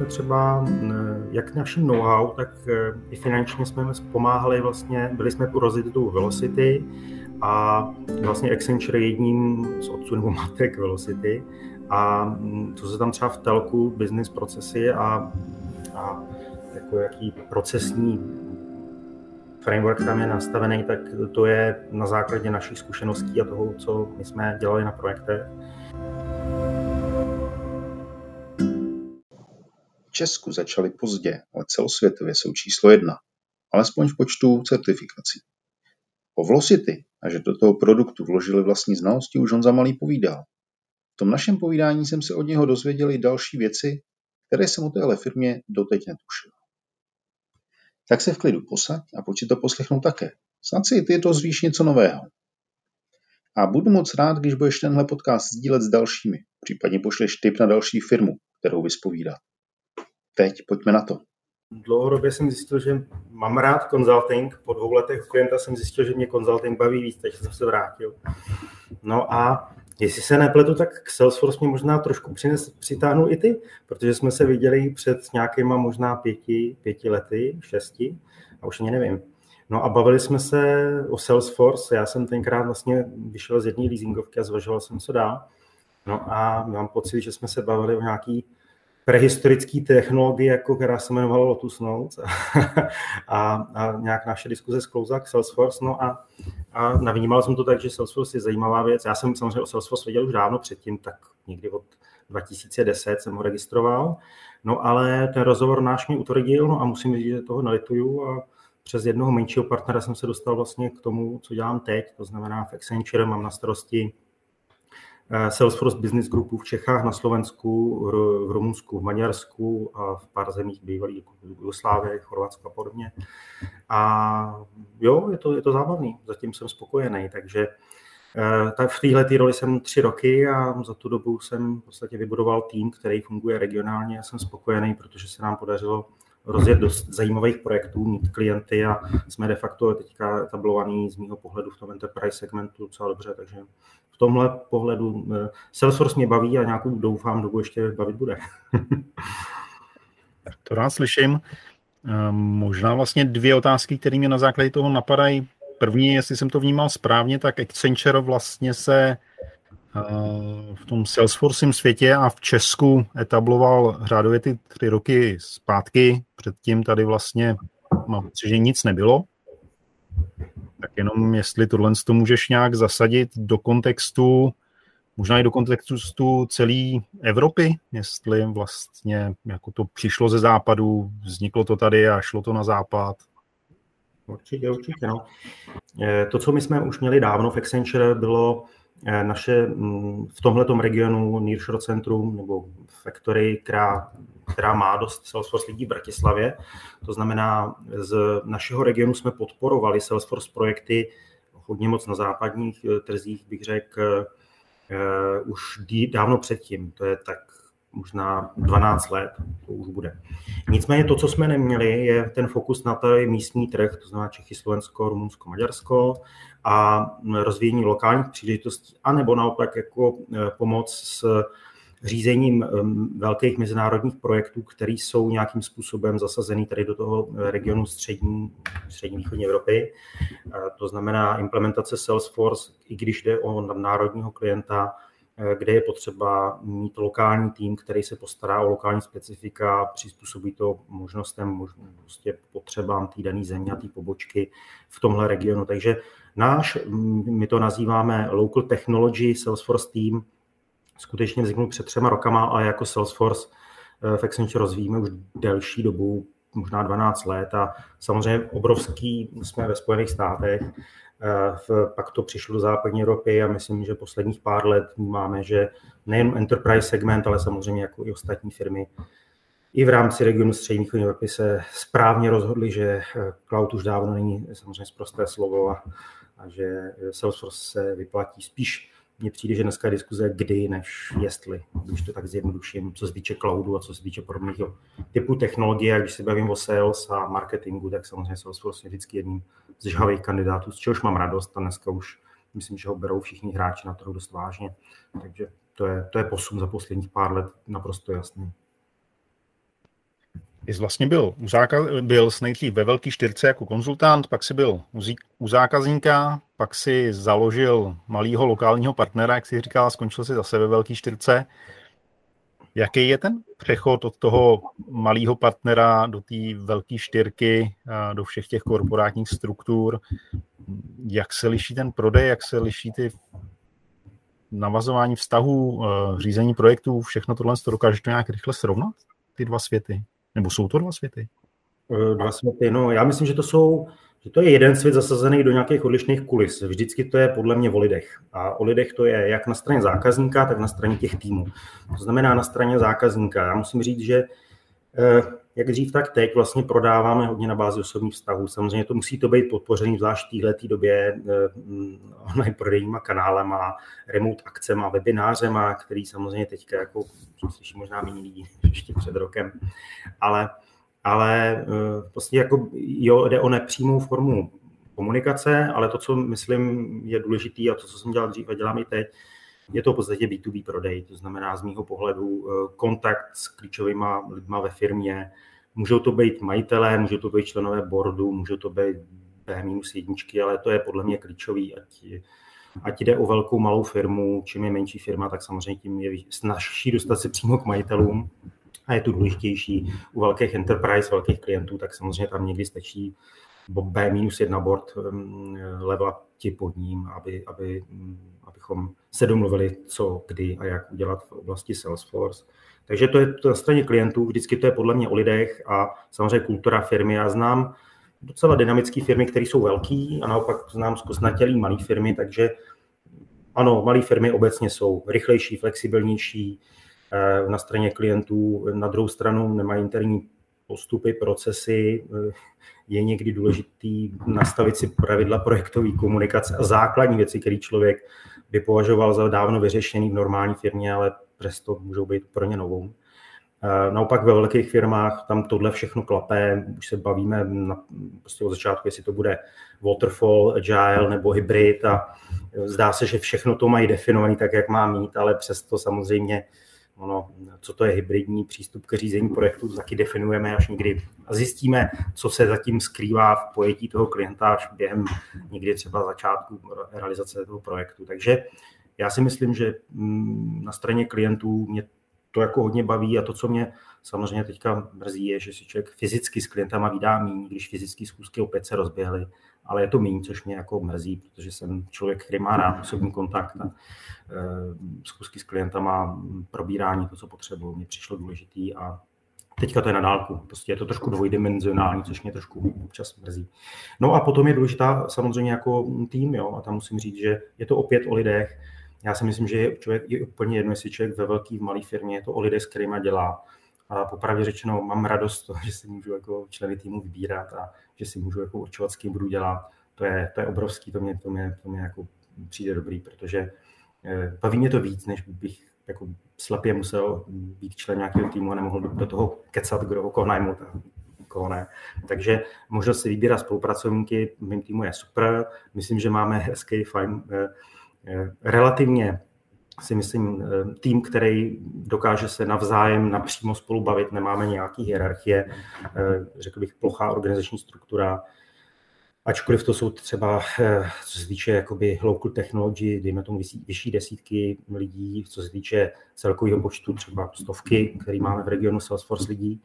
jsme třeba jak naším know-how, tak i finančně jsme pomáhali vlastně, byli jsme u rozjetou Velocity a vlastně Accenture jedním z otců nebo matek Velocity a to se tam třeba v telku, business procesy a, a jako jaký procesní framework tam je nastavený, tak to je na základě našich zkušeností a toho, co my jsme dělali na projektech. Česku začali pozdě, ale celosvětově jsou číslo jedna, alespoň v počtu certifikací. O Velocity a že do toho produktu vložili vlastní znalosti už on za malý povídal. V tom našem povídání jsem se od něho dozvěděl i další věci, které jsem o téhle firmě doteď netušil. Tak se v klidu posaď a si to poslechnout také. Snad si i ty dozvíš něco nového. A budu moc rád, když budeš tenhle podcast sdílet s dalšími, případně pošleš tip na další firmu, kterou vyspovídat. Teď pojďme na to. Dlouhodobě jsem zjistil, že mám rád consulting. Po dvou letech klienta jsem zjistil, že mě consulting baví víc, takže jsem se vrátil. No a jestli se nepletu, tak k Salesforce mě možná trošku přines, přitáhnu i ty, protože jsme se viděli před nějakýma možná pěti, pěti lety, šesti, a už ani nevím. No a bavili jsme se o Salesforce, já jsem tenkrát vlastně vyšel z jedné leasingovky a zvažoval jsem, co dál. No a mám pocit, že jsme se bavili o nějaký prehistorické technologie, jako která se jmenovala Lotus Notes a, a nějak naše diskuze sklouzla k Salesforce, no a, a navnímal jsem to tak, že Salesforce je zajímavá věc. Já jsem samozřejmě o Salesforce věděl už dávno předtím, tak někdy od 2010 jsem ho registroval, no ale ten rozhovor náš mě utvrdil, no a musím říct, že toho nelituju a přes jednoho menšího partnera jsem se dostal vlastně k tomu, co dělám teď, to znamená v Accenture mám na starosti Salesforce Business Groupu v Čechách, na Slovensku, v Rumunsku, v Maďarsku a v pár zemích bývalých jako Jugoslávie, Chorvatsko a podobně. A jo, je to, je to zábavný, zatím jsem spokojený, takže eh, tak v téhle roli jsem tři roky a za tu dobu jsem v podstatě vybudoval tým, který funguje regionálně a jsem spokojený, protože se nám podařilo rozjet dost zajímavých projektů, mít klienty a jsme de facto teďka etablovaný z mého pohledu v tom enterprise segmentu docela dobře, takže tomhle pohledu eh, Salesforce mě baví a nějakou doufám dobu ještě bavit bude. to rád slyším. Eh, možná vlastně dvě otázky, které mě na základě toho napadají. První, jestli jsem to vnímal správně, tak Accenture vlastně se v tom Salesforcem světě a v Česku etabloval řádově ty tři roky zpátky. Předtím tady vlastně mám pocit, že nic nebylo. Tak jenom jestli tohle to můžeš nějak zasadit do kontextu, možná i do kontextu celé Evropy, jestli vlastně jako to přišlo ze západu, vzniklo to tady a šlo to na západ. Určitě, určitě. No. Eh, to, co my jsme už měli dávno v Accenture, bylo Eh, naše mm, v tomhle regionu Nearshore Centrum nebo Factory, která, která má dost Salesforce lidí v Bratislavě. To znamená, z našeho regionu jsme podporovali Salesforce projekty hodně moc na západních eh, trzích, bych řekl, uh, už dávno předtím. To je tak možná 12 let, to už bude. Nicméně to, co jsme neměli, je ten fokus na ten místní trh, to znamená Čechy, Slovensko, Rumunsko, Maďarsko a rozvíjení lokálních příležitostí, anebo naopak jako e, pomoc s řízením velkých mezinárodních projektů, které jsou nějakým způsobem zasazený tady do toho regionu střední, střední východní Evropy. E, to znamená implementace Salesforce, i když jde o národního klienta, Eh, kde je potřeba mít lokální tým, který se postará o lokální specifika, přizpůsobí to možnostem, prostě potřebám té dané země a té pobočky v tomhle regionu. Takže náš, my to nazýváme Local Technology Salesforce Team, skutečně vzniknul před třema rokama a jako Salesforce eh, v Accenture rozvíjíme už delší dobu, možná 12 let a samozřejmě obrovský jsme ve Spojených státech. V, pak to přišlo do západní Evropy a myslím, že posledních pár let máme, že nejen enterprise segment, ale samozřejmě jako i ostatní firmy i v rámci regionu střední Evropy se správně rozhodli, že eh, cloud už dávno není samozřejmě zprosté slovo a, a že Salesforce se vyplatí spíš mně přijde, že dneska je diskuze kdy, než jestli, když to tak zjednoduším, co se týče cloudu a co se týče podobných typů technologie. A když se bavím o sales a marketingu, tak samozřejmě Salesforce je vždycky jedním z žhavých kandidátů, z čehož mám radost a dneska už myslím, že ho berou všichni hráči na trhu dost vážně. Takže to je, to je posun za posledních pár let naprosto jasný. Jsi vlastně byl u, zákaz, byl nejdřív ve Velký čtyřce jako konzultant, pak si byl u zákazníka, pak si založil malého lokálního partnera, jak si říkal, skončil si zase ve Velký čtyřce. Jaký je ten přechod od toho malého partnera do té velké čtyřky, do všech těch korporátních struktur? Jak se liší ten prodej, jak se liší ty navazování vztahů, eh, řízení projektů, všechno tohle, to dokážeš to nějak rychle srovnat, ty dva světy? Nebo jsou to dva světy? Eh, dva světy, no já myslím, že to jsou, že to je jeden svět zasazený do nějakých odlišných kulis. Vždycky to je podle mě o lidech. A o lidech to je jak na straně zákazníka, tak na straně těch týmů. To znamená na straně zákazníka. Já musím říct, že eh, jak dřív, tak teď vlastně prodáváme hodně na bázi osobních vztahů. Samozřejmě to musí to být podpořený zvlášť v této době eh, online prodejníma kanálema, remote akcema, webinářema, který samozřejmě teďka jako slyší možná méně lidí ještě před rokem. Ale, ale prostě jako jo, jde o nepřímou formu komunikace, ale to, co myslím je důležitý a to, co jsem dělal dřív a dělám i teď, je to v podstatě B2B prodej, to znamená z mého pohledu eh, kontakt s klíčovými lidma ve firmě. Můžou to být majitelé, můžou to být členové boardu, můžou to být B minus jedničky, ale to je podle mě klíčový, ať, ať jde o velkou, malou firmu, čím je menší firma, tak samozřejmě tím je snažší dostat se přímo k majitelům a je to důležitější u velkých enterprise, velkých klientů, tak samozřejmě tam někdy stačí B minus jedna board um, leva ti pod ním, aby, aby abychom se domluvili, co, kdy a jak udělat v oblasti Salesforce. Takže to je to na straně klientů, vždycky to je podle mě o lidech a samozřejmě kultura firmy. Já znám docela dynamické firmy, které jsou velký a naopak znám zkosnatělý malé firmy, takže ano, malé firmy obecně jsou rychlejší, flexibilnější na straně klientů, na druhou stranu nemají interní postupy, procesy, eh, je někdy důležitý nastavit si pravidla projektové komunikace a základní věci, které člověk by považoval za dávno vyřešený v normální firmě, ale přesto můžou být pro ně novou. Eh, naopak ve velkých firmách tam tohle všechno klapé, už se bavíme na, prostě od začátku, jestli to bude waterfall, agile nebo hybrid a zdá se, že všechno to mají definovaný tak, jak má mít, ale přesto samozřejmě ono, co to je hybridní přístup k řízení projektu, taky definujeme až někdy a zjistíme, co se zatím skrývá v pojetí toho klienta až během někdy třeba začátku realizace toho projektu. Takže já si myslím, že mm, na straně klientů mě to jako hodně baví a to, co mě samozřejmě teďka mrzí, je, že si člověk fyzicky s klientama vydá méně, když fyzické schůzky opět se rozběhly, ale je to méně, což mě jako mrzí, protože jsem člověk, který má rád osobní kontakt a e, schůzky s klientama, probírání, to, co potřebuji, mě přišlo důležitý a Teďka to je na dálku, prostě je to trošku dvojdimenzionální, což mě trošku občas mrzí. No a potom je důležitá samozřejmě jako tým, jo, a tam musím říct, že je to opět o lidech. Já si myslím, že je, člověk, je úplně jedno, jestli člověk ve velké, v malé firmě, je to o lidech, s kterými dělá. A popravdě řečeno, mám radost toho, že si můžu jako členy týmu vybírat a že si můžu jako určovat, s kým budu dělat. To je, to je obrovský, to mě, to mě, to mě jako přijde dobrý, protože eh, baví mě to víc, než bych jako slepě musel být člen nějakého týmu a nemohl do toho kecat, kdo ho koho najmout a koho ne. Takže možnost si vybírat spolupracovníky v mém týmu je super. Myslím, že máme hezký, fajn, eh, eh, relativně si myslím, tým, který dokáže se navzájem napřímo spolu bavit, nemáme nějaký hierarchie, řekl bych, plochá organizační struktura, ačkoliv to jsou třeba, eh, co se týče jakoby local technology, dejme tomu vyšší desítky lidí, co se týče celkového počtu třeba stovky, který máme v regionu Salesforce lidí,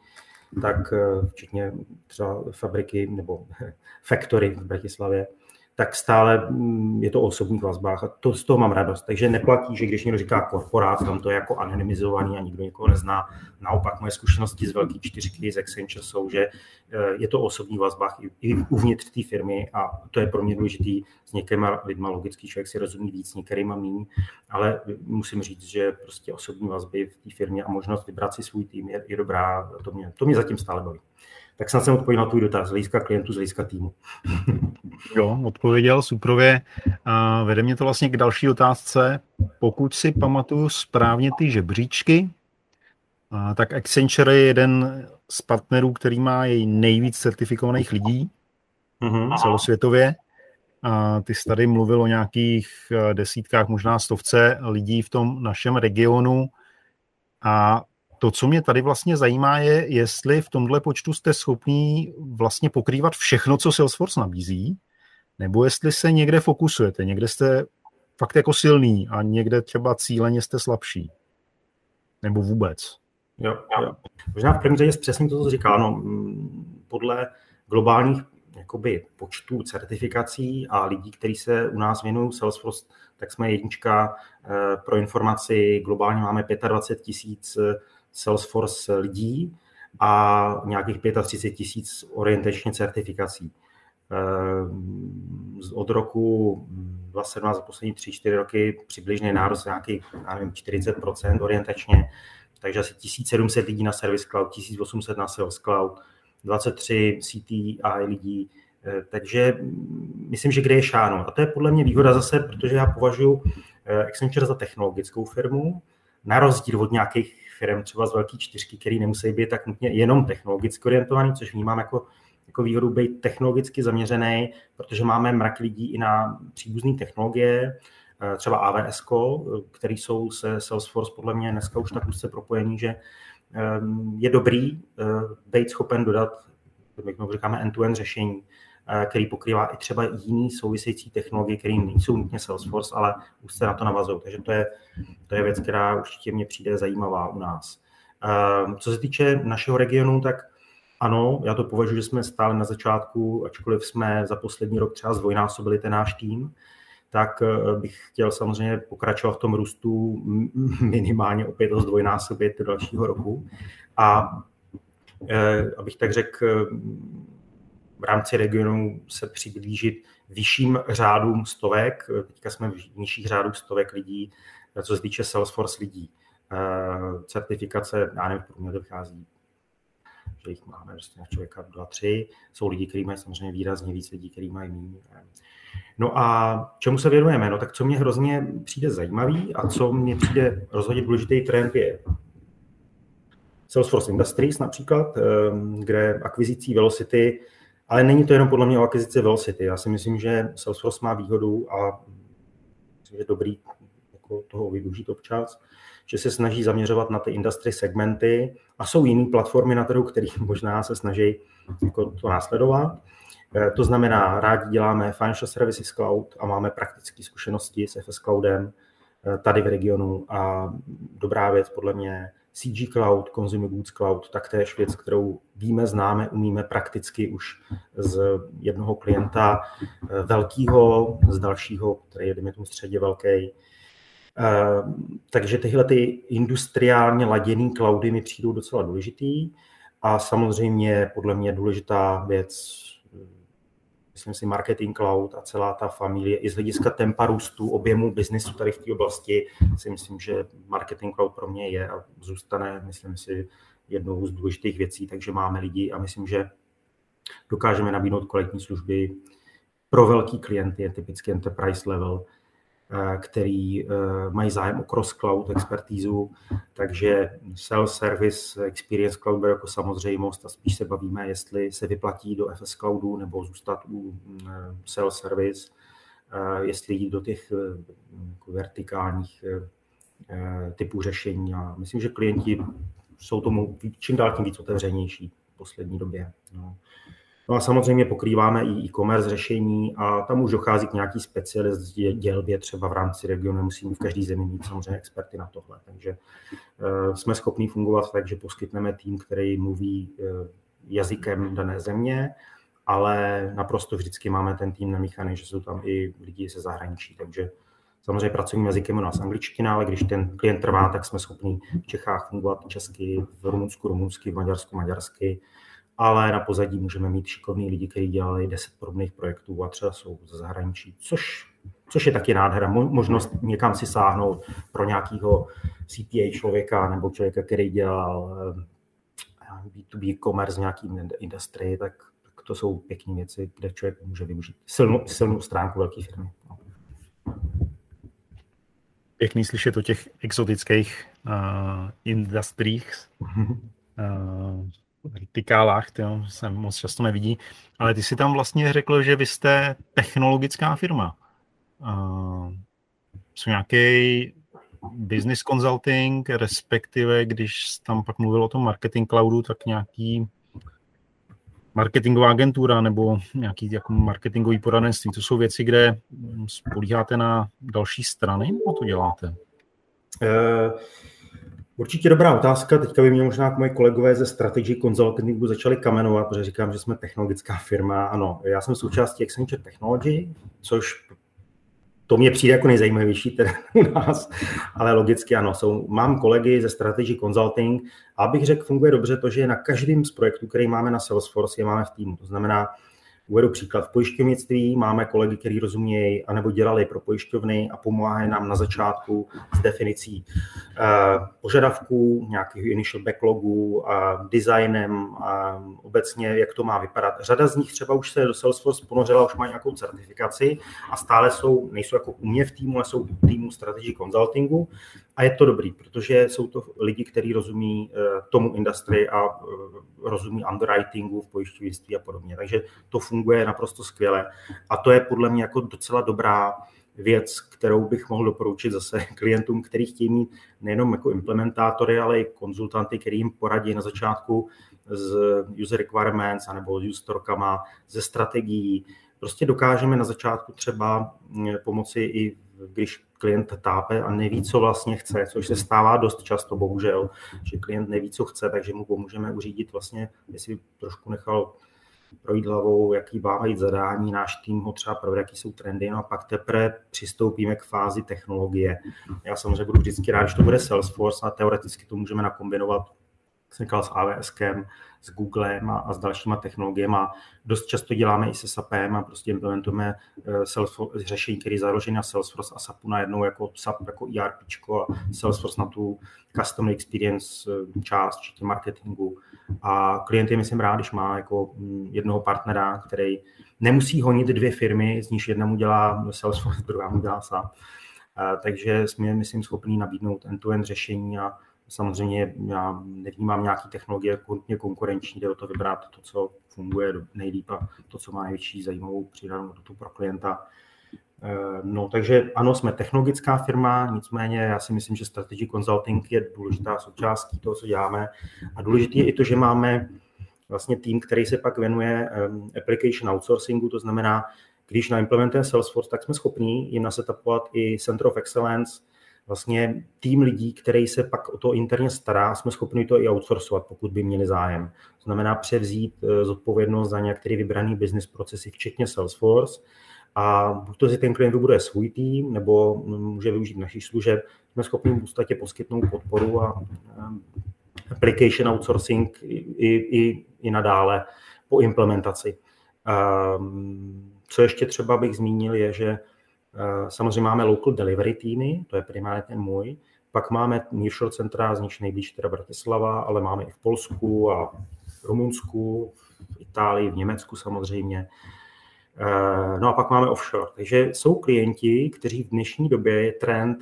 tak eh, včetně třeba fabriky nebo factory v Bratislavě, tak stále mm, je to o osobních vazbách a to, z toho mám radost. Takže neplatí, že když někdo říká korporát, tam to je jako anonymizovaný a nikdo někoho nezná. Naopak moje zkušenosti z velké čtyřky z Accenture jsou, že eh, je to o osobních vazbách i uvnitř té firmy a to je pro mě důležitý. S některýma lidma logický člověk si rozumí víc, s některýma méně, ale musím říct, že prostě osobní vazby v té firmě a možnost vybrat si svůj tým je, je dobrá. To mě, to mě zatím stále baví. Tak snad jsem odpověděl na tvůj dotaz z hlediska klientů, z hlediska týmu. jo, odpověděl suprově. A vede mě to vlastně k další otázce. Pokud si pamatuju správně ty žebříčky, a tak Accenture je jeden z partnerů, který má jej nejvíc certifikovaných lidí mm-hmm. celosvětově. A ty jsi tady mluvil o nějakých desítkách, možná stovce lidí v tom našem regionu. A to, co mě tady vlastně zajímá, je, jestli v tomhle počtu jste schopní vlastně pokrývat všechno, co Salesforce nabízí, nebo jestli se někde fokusujete, někde jste fakt jako silný a někde třeba cíleně jste slabší. Nebo vůbec. Jo, jo. Možná v první řadě přesně to, co říká. No, podle globálních jakoby, počtů certifikací a lidí, kteří se u nás věnují Salesforce, tak jsme jednička eh, pro informaci. Globálně máme 25 tisíc eh, Salesforce lidí a nějakých 35 tisíc orientačně certifikací. Eh, od roku 2017 za poslední 3-4 roky přibližně nárůst nějaký, já nevím, 40% orientačně, takže asi 1700 lidí na Service Cloud, 1800 na Sales Cloud, 23 CTI lidí, eh, takže myslím, že kde je šáno. A to je podle mě výhoda zase, protože já považuji eh, Accenture za technologickou firmu, na rozdíl od nějakých firm třeba z velké čtyřky, které nemusí být tak nutně jenom technologicky orientovaný, což vnímám jako jako výhodu být technologicky zaměřený, protože máme mrak lidí i na příbuzné technologie, eh, třeba AWS, který jsou se Salesforce podle mě dneska už tak úzce propojení, že ehm, je dobrý eh, být schopen dodat, jak říkáme, end-to-end řešení, eh, který pokrývá i třeba jiný související technologie, které nejsou nutně Salesforce, ale už se na to navazují. Takže to je, to je věc, která určitě mě přijde zajímavá u nás. Ehm, co se týče našeho regionu, tak ano, já to považuji, že jsme stále na začátku, ačkoliv jsme za poslední rok třeba zdvojnásobili ten náš tým, tak eh, bych chtěl samozřejmě pokračovat v tom růstu minimálně opět o zdvojnásobit do dalšího roku. A eh, abych tak řekl, v rámci regionu se přiblížit vyšším řádům stovek, teďka jsme v nižších řádů stovek lidí, co se týče Salesforce lidí. Eh, certifikace, já nevím, v průměru vychází že jich máme prostě na člověka dva, tři. Jsou lidi, kteří mají samozřejmě výrazně víc lidí, kteří mají méně. No a čemu se věnujeme? No tak co mě hrozně přijde zajímavý a co mě přijde rozhodně důležitý trend je Salesforce Industries například, ehm, kde akvizicí Velocity, ale není to jenom podle mě o akvizici Velocity. Já si myslím, že Salesforce má výhodu a myslím, že je dobrý jako toho využít občas, že se snaží zaměřovat na ty industry segmenty a jsou jiné platformy na trhu, které možná se snaží jako to následovat. Eh, to znamená, rádi děláme Financial Services Cloud a máme praktické zkušenosti s FS Cloudem eh, tady v regionu a dobrá věc podle mě CG Cloud, Consumer Goods Cloud, taktéž věc, kterou víme, známe, umíme prakticky už z jednoho klienta eh, velkého, z dalšího, který je, dejme tomu, středě velký, Ehm, takže tyhle ty industriálně laděné cloudy mi přijdou docela důležitý a samozřejmě podle mě důležitá věc, myslím si, marketing cloud a celá ta familie i z hlediska tempa růstu objemu biznesu tady v té oblasti si myslím, že marketing cloud pro mě je a zůstane, myslím si, jednou z důležitých věcí, takže máme lidi a myslím, že dokážeme nabídnout kvalitní služby pro velký klienty, je typicky enterprise level, který eh, mají zájem o cross-cloud expertízu, takže self-service experience cloud bude jako samozřejmost a spíš se bavíme, jestli se vyplatí do FS Cloudu nebo zůstat u mm, self-service, eh, jestli jít do těch jako vertikálních typů řešení. A myslím, že klienti jsou tomu čím dál tím víc otevřenější v poslední době. No. No a samozřejmě pokrýváme i e-commerce řešení a tam už dochází k nějaký specialist dělbě třeba v rámci regionu, musíme v každé zemi mít samozřejmě experty na tohle. Takže uh, jsme schopni fungovat tak, že poskytneme tým, který mluví uh, jazykem dané země, ale naprosto vždycky máme ten tým namíchaný, že jsou tam i lidi ze zahraničí, takže samozřejmě pracovním jazykem u nás angličtina, ale když ten klient trvá, tak jsme schopni v Čechách fungovat česky, v Rumunsku rumunsky, v Maďarsku maďarsky, ale na pozadí můžeme mít šikovní lidi, kteří dělali 10 podobných projektů a třeba jsou ze zahraničí, což, což je taky nádhera, možnost někam si sáhnout pro nějakého CPA člověka nebo člověka, který dělal B2B eh, commerce v nějaký industrii, tak, tak to jsou pěkné věci, kde člověk může využít silnou, silnou stránku velké firmy. No. Pěkný slyšet o těch exotických uh, industriích. Uh, vertikálách, to se moc často nevidí, ale ty si tam vlastně řekl, že vy jste technologická firma. Uh, jsou nějaký business consulting, respektive když tam pak mluvil o tom marketing cloudu, tak nějaký marketingová agentura nebo nějaký jako marketingový poradenství. To jsou věci, kde spolíháte na další strany, nebo to děláte? Uh... Určitě dobrá otázka. Teďka by mě možná moje kolegové ze Strategy Consultingu začali kamenovat, protože říkám, že jsme technologická firma. Ano, já jsem součástí Accenture Technology, což to mě přijde jako nejzajímavější teda u nás, ale logicky ano, jsou, mám kolegy ze Strategy Consulting a abych řekl, funguje dobře to, že na každém z projektů, který máme na Salesforce, je máme v týmu. To znamená, Uvedu příklad. V pojišťovnictví máme kolegy, kteří rozumějí, anebo dělali pro pojišťovny a pomáhají nám na začátku s definicí uh, požadavků, nějakých initial backlogů, a designem, a obecně, jak to má vypadat. Řada z nich třeba už se do Salesforce ponořila, už má nějakou certifikaci a stále jsou, nejsou jako u mě v týmu, ale jsou v týmu strategy consultingu. A je to dobrý, protože jsou to lidi, kteří rozumí uh, tomu industry a uh, rozumí underwritingu v pojišťovnictví a podobně. Takže to funguje naprosto skvěle. A to je podle mě jako docela dobrá věc, kterou bych mohl doporučit zase klientům, kteří chtějí mít nejenom jako implementátory, ale i konzultanty, který jim poradí na začátku z user requirements anebo s storkama, ze strategií. Prostě dokážeme na začátku třeba pomoci i když klient tápe a neví, co vlastně chce, což se stává dost často, bohužel, že klient neví, co chce, takže mu pomůžeme uřídit vlastně, jestli trošku nechal projít hlavou, jaký má jít zadání, náš tým ho třeba provede, jaký jsou trendy, no a pak teprve přistoupíme k fázi technologie. Já samozřejmě budu vždycky rád, že to bude Salesforce a teoreticky to můžeme nakombinovat jsem říkal, s AWSkem, s Googlem a, a s dalšíma technologiemi. Dost často děláme i se SAPem a prostě implementujeme eh, Salesforce, řešení, které je založené na Salesforce a SAPu najednou jako SAP, jako ERP a Salesforce na tu custom experience eh, část, včetně marketingu. A klient je, myslím, rád, když má jako mm, jednoho partnera, který nemusí honit dvě firmy, z níž jedna mu dělá Salesforce, druhá mu dělá SAP. Eh, takže jsme, myslím, schopni nabídnout end-to-end řešení a Samozřejmě já nevnímám nějaký technologie jako konkurenční, jde o to vybrat to, co funguje nejlíp a to, co má největší zajímavou přidanou hodnotu pro klienta. Eh, no, takže ano, jsme technologická firma, nicméně já si myslím, že strategy consulting je důležitá součástí toho, co děláme. A důležité je i to, že máme vlastně tým, který se pak věnuje application outsourcingu, to znamená, když naimplementujeme Salesforce, tak jsme schopni jim nasetapovat i Center of Excellence, vlastně tým lidí, který se pak o to interně stará, jsme schopni to i outsourcovat, pokud by měli zájem. To znamená převzít eh, zodpovědnost za některý vybraný business procesy, včetně Salesforce, a buď to si ten klient vybuduje svůj tým, nebo může využít našich služeb, jsme schopni v podstatě poskytnout podporu a eh, application outsourcing i, i, i nadále po implementaci. Ehm, co ještě třeba bych zmínil, je, že samozřejmě máme local delivery týmy, to je primárně ten můj. Pak máme nearshore centra, z nich nejblíž teda Bratislava, ale máme i v Polsku a v Rumunsku, v Itálii, v Německu samozřejmě. Eh, no a pak máme offshore. Takže jsou klienti, kteří v dnešní době je trend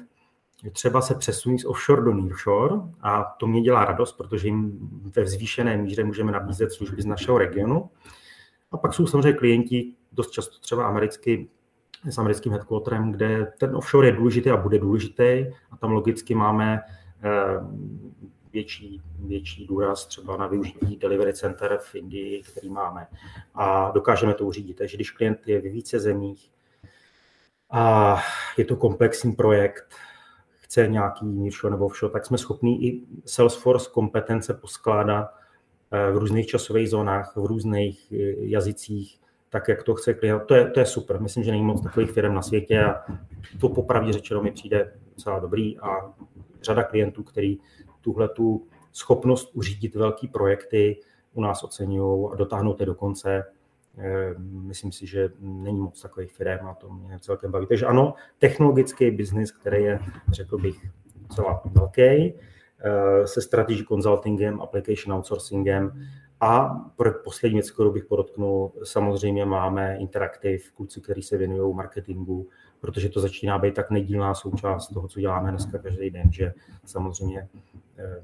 třeba se přesuní z offshore do nearshore a to mě dělá radost, protože jim ve zvýšené míře můžeme nabízet služby z našeho regionu. A pak jsou samozřejmě klienti, dost často třeba americky s americkým headquarterem, kde ten offshore je důležitý a bude důležitý a tam logicky máme eh, větší, větší důraz třeba na využití delivery center v Indii, který máme a dokážeme to uřídit. Takže když klient je ve více zemích a je to komplexní projekt, chce nějaký nearshore nebo offshore, tak jsme schopni i Salesforce kompetence poskládat eh, v různých časových zónách, v různých eh, jazycích, tak, jak to chce klient. To je, to je super. Myslím, že není moc takových firm na světě a to popravdě řečeno mi přijde docela dobrý a řada klientů, který tuhle tu schopnost uřídit velký projekty u nás oceňují a dotáhnout je do konce. Eh, myslím si, že není moc takových firm a to mě celkem baví. Takže ano, technologický biznis, který je, řekl bych, docela velký, eh, se strategy consultingem, application outsourcingem, a pro poslední věc, kterou bych podotknul, samozřejmě máme interaktiv, kluci, kteří se věnují marketingu, protože to začíná být tak nedílná součást toho, co děláme dneska každý den, že samozřejmě eh,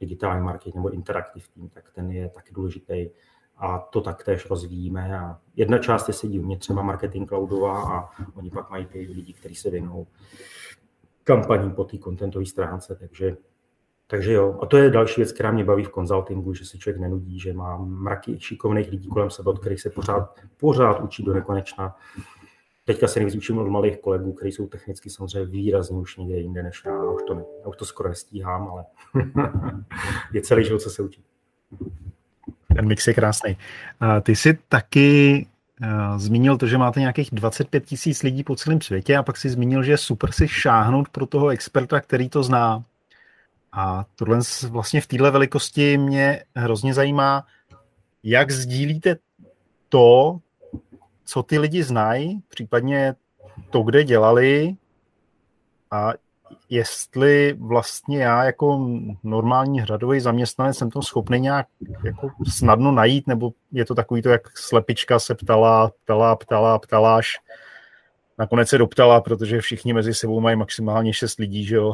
digitální marketing nebo interaktiv tým, tak ten je taky důležitý a to taktéž rozvíjíme. A jedna část je sedí u mě třeba marketing cloudová a oni pak mají ty lidi, kteří se věnují kampaní po té contentové stránce, takže takže jo, a to je další věc, která mě baví v konzultingu, že se člověk nenudí, že má mraky šikovných lidí kolem sebe, od kterých se pořád, pořád učí do nekonečna. Teďka se nejvíc učím od malých kolegů, kteří jsou technicky samozřejmě výrazně už někde jinde než já. Už to, ne, já už to skoro nestíhám, ale je celý život, co se učí. Ten mix je krásný. Ty jsi taky zmínil to, že máte nějakých 25 tisíc lidí po celém světě a pak si zmínil, že je super si šáhnout pro toho experta, který to zná. A tohle vlastně v této velikosti mě hrozně zajímá, jak sdílíte to, co ty lidi znají, případně to, kde dělali a jestli vlastně já jako normální hradový zaměstnanec jsem to schopný nějak jako snadno najít, nebo je to takový to, jak slepička se ptala, ptala, ptala, ptaláš, nakonec se doptala, protože všichni mezi sebou mají maximálně šest lidí, že jo,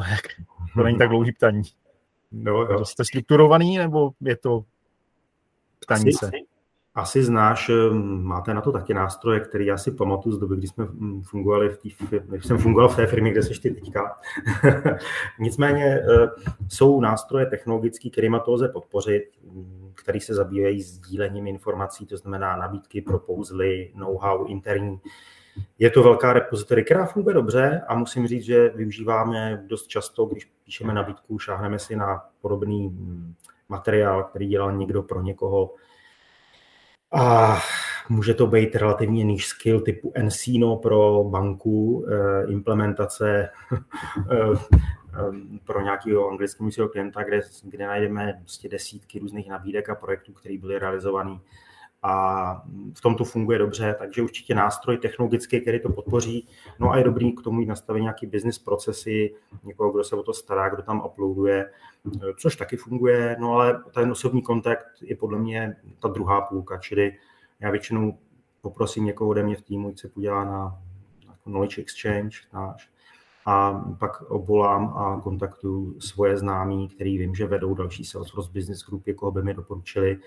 to není tak dlouhý ptaní. No, jo. Jste strukturovaný, nebo je to ptaní se? Asi znáš, eh, máte na to taky nástroje, které já si pamatuju z doby, kdy jsme mm, fungovali v té když jsem fungoval v té firmě, kde jsi ty teďka. Nicméně eh, jsou nástroje technologické, kterými to lze podpořit, mm, které se zabývají sdílením informací, to znamená nabídky, propouzly, know-how interní. Je to velká repozitory, která funguje dobře a musím říct, že využíváme dost často, když píšeme nabídku, šáhneme si na podobný mm, materiál, který dělal někdo pro někoho, a může to být relativně níž skill typu Encino pro banku, eh, implementace eh, pro nějakého anglického klienta, kde, kde najdeme prostě desítky různých nabídek a projektů, které byly realizovány a v tom to funguje dobře, takže určitě nástroj technologický, který to podpoří. No a je dobrý k tomu jít nastavit nějaký business procesy, někoho, kdo se o to stará, kdo tam uploaduje, což taky funguje, no ale ten osobní kontakt je podle mě ta druhá půlka, čili já většinou poprosím někoho ode mě v týmu, se podívá na jako knowledge exchange náš, a pak obolám a kontaktuju svoje známí, který vím, že vedou další Salesforce Business Group, koho by mi doporučili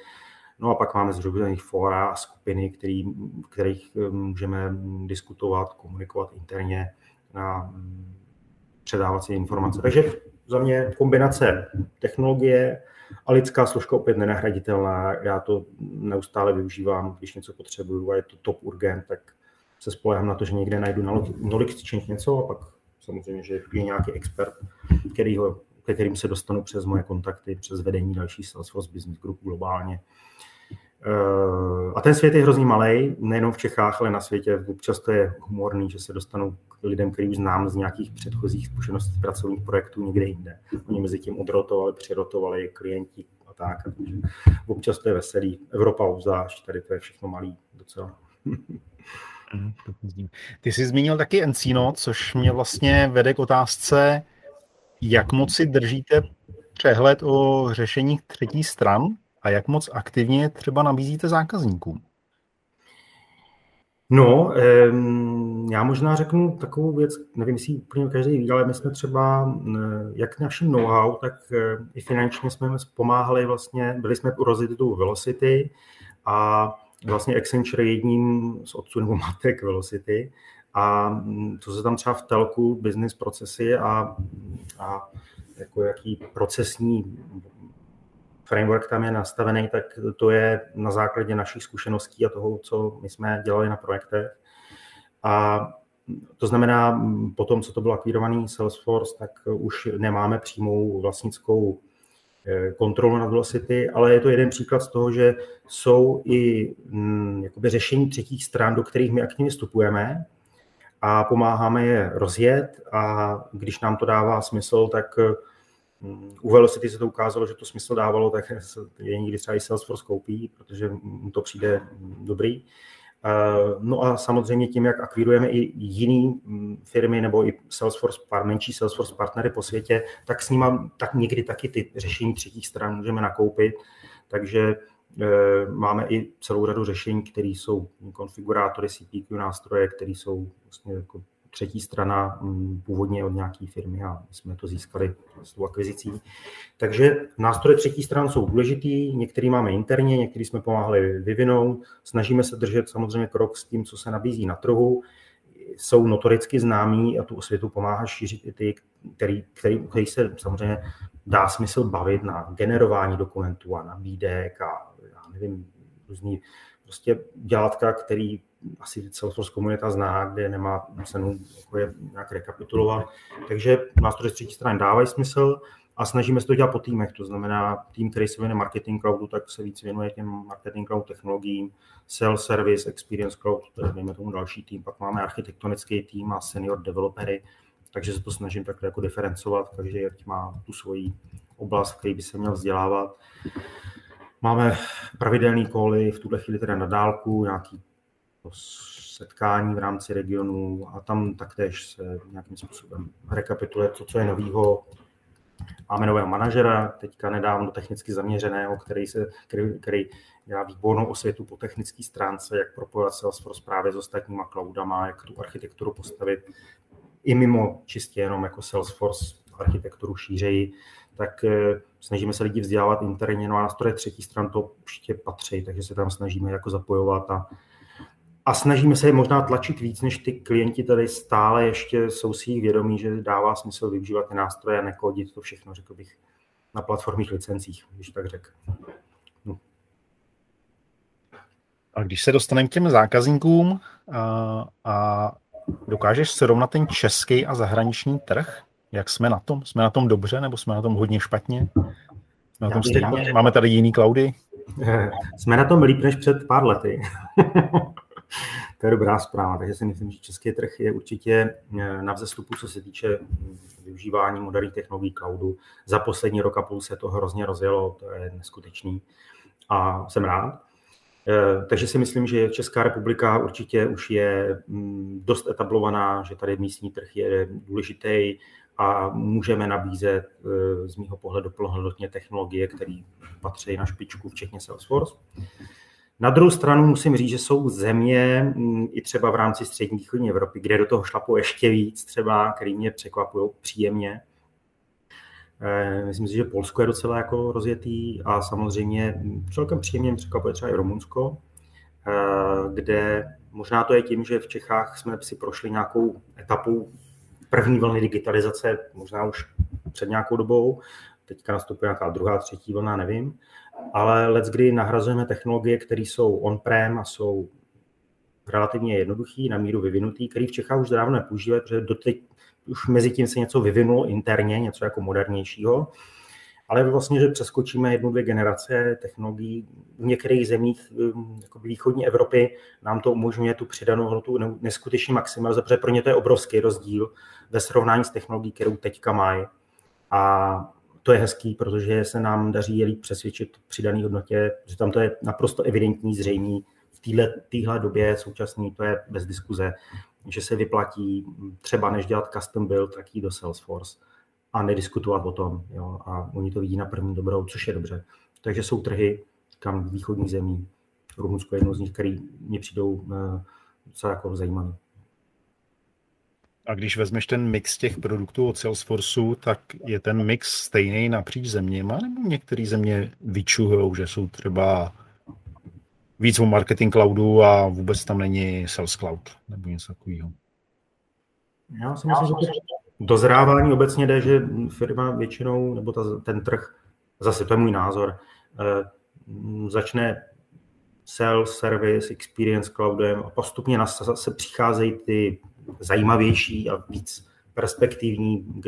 No a pak máme zřízených fóra a skupiny, který, kterých eh, můžeme diskutovat, komunikovat interně na mm, předávat si informace. Takže za mě kombinace technologie a lidská složka opět nenahraditelná. Já to neustále využívám, když něco potřebuju a je to top urgent, tak se spolehám na to, že někde najdu na Exchange něco a pak samozřejmě, že je nějaký expert, kterýho, ke kterým se dostanu přes moje kontakty, přes vedení další Salesforce Business Group globálně. Eh, a ten svět je hrozně malý, nejenom v Čechách, ale na světě. Občas to je humorný, že se dostanu k lidem, který už znám z nějakých předchozích zkušeností pracovních projektů někde jinde. Oni mezi tím odrotovali, přirotovali klienti a tak. Takže občas to je veselý. Evropa obzvlášť, tady to je všechno malý docela. Mhm, Ty jsi zmínil taky Encino, což mě vlastně vede k otázce, jak moc si držíte přehled o řešeních třetí stran, a jak moc aktivně třeba nabízíte zákazníkům? No, já možná řeknu takovou věc, nevím, jestli úplně každý ví, ale my jsme třeba jak naším know-how, tak eh, i finančně jsme pomáhali vlastně, byli jsme u rozjetou Velocity a vlastně Accenture jedním z otců nebo matek Velocity a mm, to se tam třeba v telku, business procesy a, a jako jaký procesní framework tam je nastavený, tak to je na základě našich zkušeností a toho, co my jsme dělali na projektech. A to znamená, po tom, co to bylo akvírovaný Salesforce, tak už nemáme přímou vlastnickou eh, kontrolu nad Velocity, ale je to jeden příklad z toho, že jsou i mm, jakoby řešení třetích stran, do kterých my aktivně vstupujeme a pomáháme je rozjet a když nám to dává smysl, tak u Velocity se to ukázalo, že to smysl dávalo, tak je někdy třeba i Salesforce koupí, protože mu to přijde dobrý. No a samozřejmě tím, jak akvírujeme i jiné firmy nebo i Salesforce, menší Salesforce partnery po světě, tak s nimi tak někdy taky ty řešení třetích stran můžeme nakoupit. Takže máme i celou řadu řešení, které jsou konfigurátory CPQ nástroje, které jsou vlastně jako třetí strana mm, původně od nějaké firmy a jsme to získali s tou akvizicí. Takže nástroje třetí stran jsou důležitý, některý máme interně, některý jsme pomáhali vyvinout. Snažíme se držet samozřejmě krok s tím, co se nabízí na trhu. jsou notoricky známí a tu osvětu pomáhá šířit i ty, který, který, který se samozřejmě dá smysl bavit na generování dokumentů a nabídek a já nevím, různý prostě dělátka, který asi Salesforce komunita zná, kde nemá cenu jako je nějak rekapitulovat. Takže nástroje z třetí strany dávají smysl a snažíme se to dělat po týmech. To znamená, tým, který se věnuje marketing cloudu, tak se víc věnuje těm marketing cloud technologiím, sales service, experience cloud, to je dejme tomu další tým. Pak máme architektonický tým a senior developery, takže se to snažím takhle jako diferencovat, takže má tu svoji oblast, který by se měl vzdělávat. Máme pravidelný koly, v tuhle chvíli teda na dálku, nějaký setkání v rámci regionu a tam taktéž se nějakým způsobem rekapituluje to, co je novýho. Máme nového manažera, teďka nedávno technicky zaměřeného, který, se, který, který dělá výbornou osvětu po technické stránce, jak propojovat Salesforce právě s ostatníma cloudama, jak tu architekturu postavit i mimo čistě jenom jako Salesforce architekturu šířeji, tak eh, snažíme se lidi vzdělávat interně, no a nástroje třetí stran to určitě patří, takže se tam snažíme jako zapojovat a, a snažíme se je možná tlačit víc, než ty klienti tady stále ještě jsou si jich vědomí, že dává smysl využívat ty nástroje a nekodit to všechno, řekl bych, na platformních licencích, když tak řekl. No. A když se dostaneme k těm zákazníkům a, a dokážeš srovnat ten český a zahraniční trh, jak jsme na tom? Jsme na tom dobře nebo jsme na tom hodně špatně? Jsme na tom stejně? Máme tady jiný cloudy? Jsme na tom líp než před pár lety. to je dobrá zpráva, takže si myslím, že český trh je určitě eh, na vzestupu, co se týče využívání moderních technologií cloudu. Za poslední rok a půl se to hrozně rozjelo, to je neskutečný a jsem rád. Eh, takže si myslím, že Česká republika určitě už je hm, dost etablovaná, že tady místní trh je důležitý a můžeme nabízet eh, z mého pohledu plnohodnotně technologie, které patří na špičku, včetně Salesforce. Na druhou stranu musím říct, že jsou země, mm, i třeba v rámci střední východní Evropy, kde do toho šlapu ještě víc, třeba, který mě překvapují příjemně. Eh, myslím si, že Polsko je docela jako rozjetý a samozřejmě celkem příjemně překvapuje třeba i Rumunsko, eh, kde možná to je tím, že v Čechách jsme si prošli nějakou etapou první vlny digitalizace, možná už před nějakou dobou, teďka nastupuje nějaká druhá, třetí vlna, nevím, ale let kdy nahrazujeme technologie, které jsou on-prem a jsou relativně jednoduchý, na míru vyvinutý, který v Čechách už dávno nepoužívají, protože doteď už mezi tím se něco vyvinulo interně, něco jako modernějšího, ale vlastně, že přeskočíme jednu, dvě generace technologií. V některých zemích um, jako východní Evropy nám to umožňuje tu přidanou hodnotu neskutečně maximalizovat, protože pro ně to je obrovský rozdíl ve srovnání s technologií, kterou teďka mají. A to je hezký, protože se nám daří líp přesvědčit přidaný hodnotě, že tam to je naprosto evidentní, zřejmý. V téhle době současný to je bez diskuze, že se vyplatí třeba než dělat custom build, tak jít do Salesforce a nediskutovat o tom. Jo? A oni to vidí na první dobrou, což je dobře. Takže jsou trhy, kam východní zemí, Rumunsko je jedno z nich, který mě přijdou eh, docela jako zajímavé. A když vezmeš ten mix těch produktů od Salesforceu, tak je ten mix stejný napříč zeměma, nebo některé země vyčuhou, že jsou třeba víc o marketing cloudu a vůbec tam není sales cloud nebo něco takového? Já si myslím, že to dozrávání obecně jde, že firma většinou, nebo ta, ten trh, zase to je můj názor, eh, začne sales, service, experience cloudem a postupně na se přicházejí ty zajímavější a víc perspektivní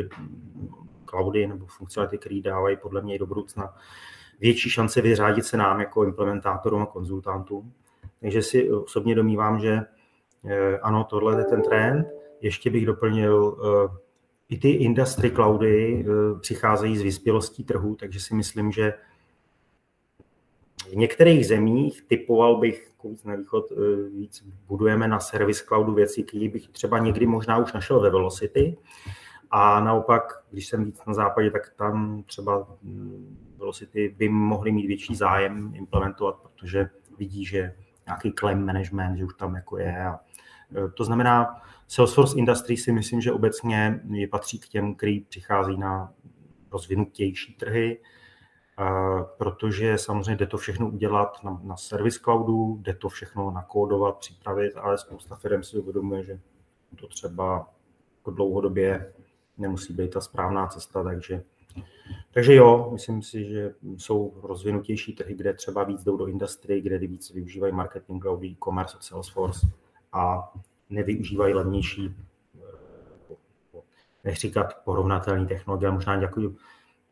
cloudy nebo funkcionality, které dávají podle mě i do budoucna větší šance vyřádit se nám jako implementátorům a konzultantům. Takže si osobně domývám, že eh, ano, tohle je ten trend. Ještě bych doplnil, eh, i ty industry cloudy eh, přicházejí z vyspělostí trhu, takže si myslím, že v některých zemích typoval bych jako víc na východ, víc budujeme na service cloudu věci, které bych třeba někdy možná už našel ve Velocity. A naopak, když jsem víc na západě, tak tam třeba hm, Velocity by mohly mít větší zájem implementovat, protože vidí, že nějaký claim management, že už tam jako je. A eh, to znamená, Salesforce Industry si myslím, že obecně je patří k těm, který přichází na rozvinutější trhy, protože samozřejmě jde to všechno udělat na, na service cloudu, jde to všechno nakódovat, připravit, ale spousta firm si uvědomuje, že to třeba jako dlouhodobě nemusí být ta správná cesta, takže takže jo, myslím si, že jsou rozvinutější trhy, kde třeba víc jdou do industry, kde víc využívají marketing, e-commerce, Salesforce a nevyužívají levnější, nech říkat porovnatelné technologie, možná nějaký,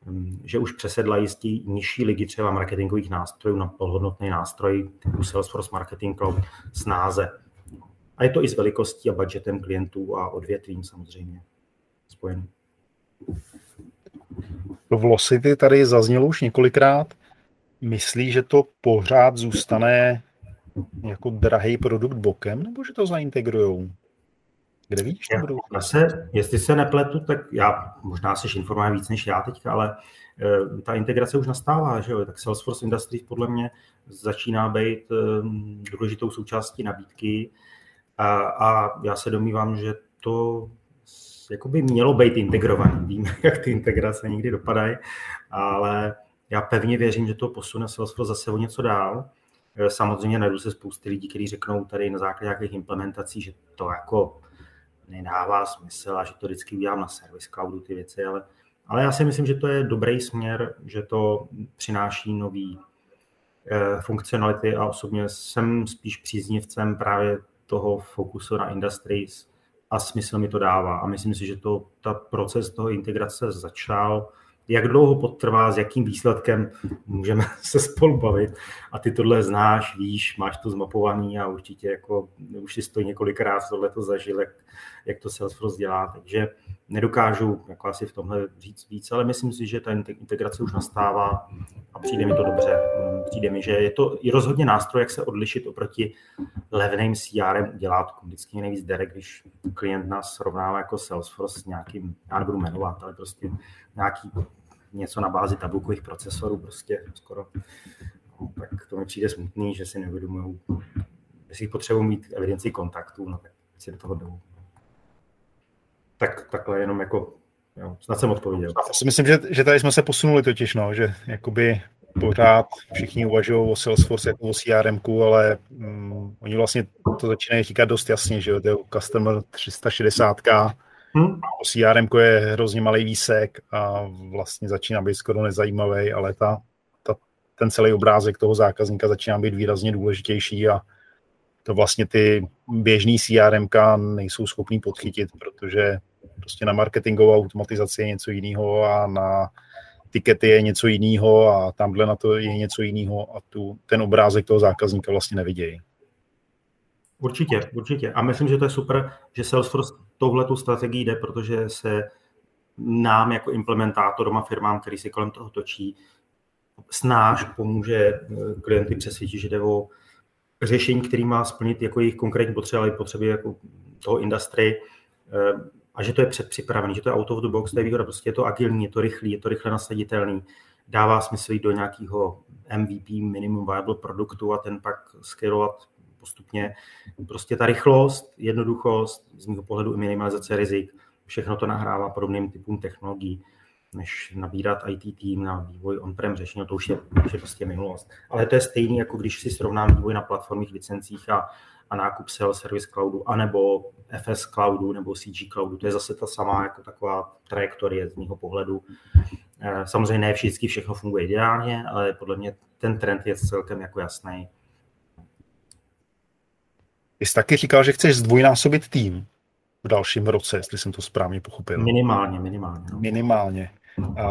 mm, že už přesedla jistí nižší ligy třeba marketingových nástrojů na plnohodnotný nástroj typu Salesforce Marketing Cloud snáze. A je to i s velikostí a budgetem klientů a odvětvím samozřejmě spojený. Velocity tady zaznělo už několikrát. Myslí, že to pořád zůstane jako drahý produkt bokem, nebo že to zaintegrujou? Kde víš, to budou? se, jestli se nepletu, tak já možná jsi informovaný víc než já teďka, ale e, ta integrace už nastává, že jo? Tak Salesforce Industries podle mě začíná být e, důležitou součástí nabídky a, a já se domývám, že to jako by mělo být integrovaný. Víme, jak ty integrace někdy dopadají, ale já pevně věřím, že to posune Salesforce zase o něco dál. Eh, samozřejmě najdu se spousty lidí, kteří řeknou tady na základě nějakých implementací, že to jako nedává smysl a že to vždycky udělám na Service Cloudu ty věci, ale, ale já si myslím, že to je dobrý směr, že to přináší nový eh, funkcionality a osobně jsem spíš příznivcem právě toho fokusu na industries, a smysl mi to dává. A myslím si, že to, ta proces toho integrace začal. Jak dlouho potrvá, s jakým výsledkem můžeme se spolu bavit. A ty tohle znáš, víš, máš to zmapovaný a určitě jako, už si to několikrát tohle to zažil, jak, jak to Salesforce dělá. Takže nedokážu jako asi v tomhle říct víc, ale myslím si, že ta integrace už nastává a přijde mi to dobře. Přijde mi, že je to i rozhodně nástroj, jak se odlišit oproti levným CRM dělat. Vždycky nejvíc dere, když klient nás srovnává jako Salesforce s nějakým, já nebudu jmenovat, ale prostě nějaký něco na bázi tabulkových procesorů, prostě skoro. No, tak to mi přijde smutný, že si neuvědomují, jestli potřebují mít evidenci kontaktů, no tak si do toho jdou. Tak takhle jenom jako, jo, snad jsem odpověděl. Já si myslím, že, že tady jsme se posunuli totiž, no, že jakoby pořád všichni uvažují o Salesforce jako o CRM, ale mm, oni vlastně to začínají říkat dost jasně, že jo, to je Customer 360, hmm. o CRM je hrozně malý výsek a vlastně začíná být skoro nezajímavý, ale ta, ta, ten celý obrázek toho zákazníka začíná být výrazně důležitější a to vlastně ty běžný CRM nejsou schopný podchytit, protože prostě na marketingovou automatizaci je něco jiného a na tikety je něco jiného a tamhle na to je něco jiného a tu, ten obrázek toho zákazníka vlastně nevidějí. Určitě, určitě. A myslím, že to je super, že Salesforce touhle tu strategii jde, protože se nám jako implementátorům a firmám, který si kolem toho točí, snáš pomůže eh, klienty přesvědčit, že jde o řešení, který má splnit jako jejich konkrétní potřeby, ale i potřeby jako toho industry eh, a že to je předpřipravený, že to je out of the box, to je výhoda, prostě je to agilní, je to rychlý, je to rychle nasaditelný, dává smysl jít do nějakého MVP, minimum viable produktu a ten pak scalovat postupně. Prostě ta rychlost, jednoduchost, z mého pohledu i minimalizace rizik, všechno to nahrává podobným typům technologií, než nabírat IT tým na vývoj on-prem řešení, to už je, už je prostě minulost. Ale to je stejný, jako když si srovnám vývoj na platformních licencích a, a nákup Sales Service Cloudu, anebo FS Cloudu nebo CG Cloudu. To je zase ta samá jako taková trajektorie z mého pohledu. Eh, samozřejmě ne vždycky všechno funguje ideálně, ale podle mě ten trend je celkem jako jasný. Ty jsi taky říkal, že chceš zdvojnásobit tým v dalším roce, jestli jsem to správně pochopil. Minimálně, minimálně. No. Minimálně. A,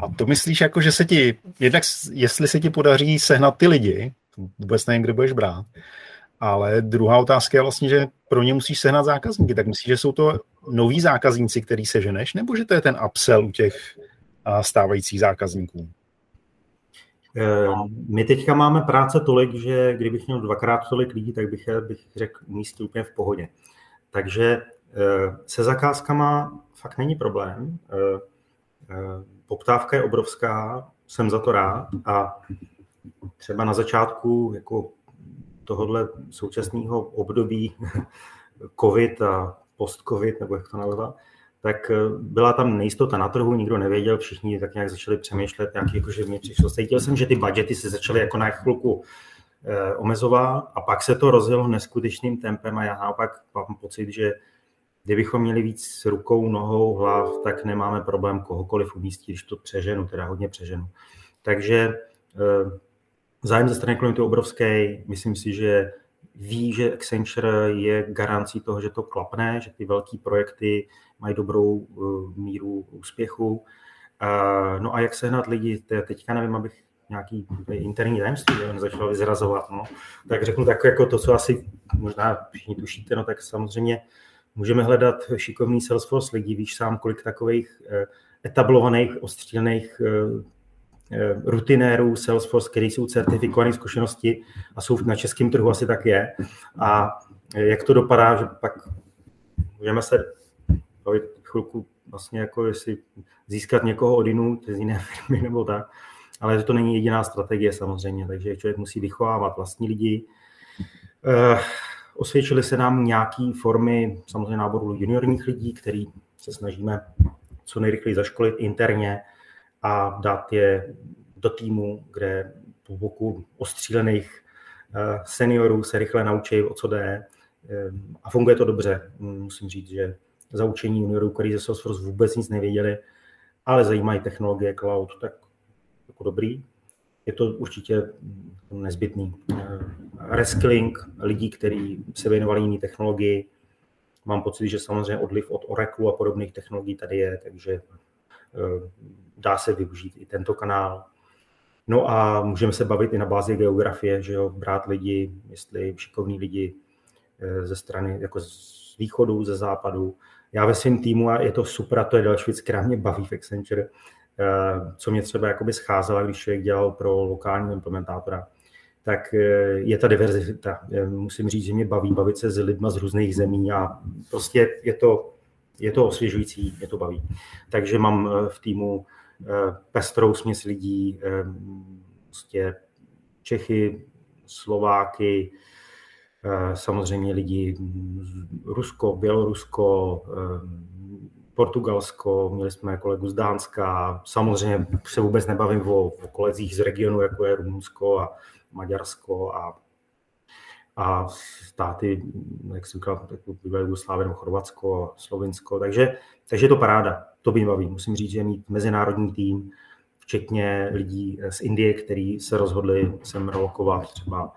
a to myslíš, jako, že se ti, jednak jestli se ti podaří sehnat ty lidi, vůbec nevím, kde budeš brát, ale druhá otázka je vlastně, že pro ně musíš sehnat zákazníky. Tak myslíš, že jsou to noví zákazníci, který seženeš, nebo že to je ten upsell u těch stávajících zákazníků? Eh, my teďka máme práce tolik, že kdybych měl dvakrát tolik lidí, tak bych, bych řekl místě úplně v pohodě. Takže eh, se zakázkama fakt není problém. Eh, poptávka je obrovská, jsem za to rád a třeba na začátku jako tohohle současného období COVID a post-COVID, nebo jak to nazvat, tak eh, byla tam nejistota na trhu, nikdo nevěděl, všichni tak nějak začali přemýšlet, jak jakože mě přišlo. Cítil jsem, že ty budgety se začaly jako na chvilku omezoval a pak se to rozjelo neskutečným tempem a já naopak mám pocit, že kdybychom měli víc rukou, nohou, hlav, tak nemáme problém kohokoliv umístit, když to přeženu, teda hodně přeženu. Takže zájem ze strany klientů obrovský, myslím si, že ví, že Accenture je garancí toho, že to klapne, že ty velké projekty mají dobrou míru úspěchu Uh, no a jak sehnat lidi, teďka nevím, abych nějaký interní tajemství začal vyzrazovat, no. tak řeknu tak jako to, co asi možná všichni tušíte, no tak samozřejmě můžeme hledat šikovný Salesforce lidi, víš sám, kolik takových uh, etablovaných, ostřílených rutinérů Salesforce, který jsou certifikované zkušenosti a jsou na českém trhu, asi tak je. A jak to dopadá, že pak můžeme se bavit chvilku vlastně jako jestli získat někoho od jinů, z jiné firmy nebo tak. Ale to není jediná strategie samozřejmě, takže člověk musí vychovávat vlastní lidi. Eh, osvědčily se nám nějaké formy samozřejmě náboru juniorních lidí, který se snažíme co nejrychleji zaškolit interně a dát je do týmu, kde po boku ostřílených eh, seniorů se rychle naučí, o co jde. Eh, a funguje to dobře. Musím říct, že za učení juniorů, kteří ze Salesforce vůbec nic nevěděli, ale zajímají technologie cloud, tak jako dobrý. Je to určitě nezbytný. Reskilling lidí, kteří se věnovali jiné technologii. Mám pocit, že samozřejmě odliv od Oracle a podobných technologií tady je, takže eh, dá se využít i tento kanál. No a můžeme se bavit i na bázi geografie, že jo, brát lidi, jestli šikovní lidi eh, ze strany, jako z východu, ze západu, já ve svém týmu, a je to super, a to je další věc, která mě baví v Accenture, eh, co mě třeba jakoby scházela, když člověk dělal pro lokální implementátora, tak eh, je ta diverzita. Eh, musím říct, že mě baví bavit se s lidmi z různých zemí a prostě je to, je to osvěžující, mě to baví. Takže mám v týmu pestrou směs lidí, prostě Čechy, Slováky, Eh, samozřejmě lidi Rusko, Bělorusko, eh, Portugalsko, měli jsme kolegu z Dánska, samozřejmě se vůbec nebavím o, o kolezích z regionu, jako je Rumunsko a Maďarsko a, a státy, jak jsem říkal, bývalé Jugoslávie nebo Chorvatsko a Slovinsko, takže, takže je to paráda, to by baví. Musím říct, že mít mezinárodní tým, včetně lidí z Indie, kteří se rozhodli sem relokovat třeba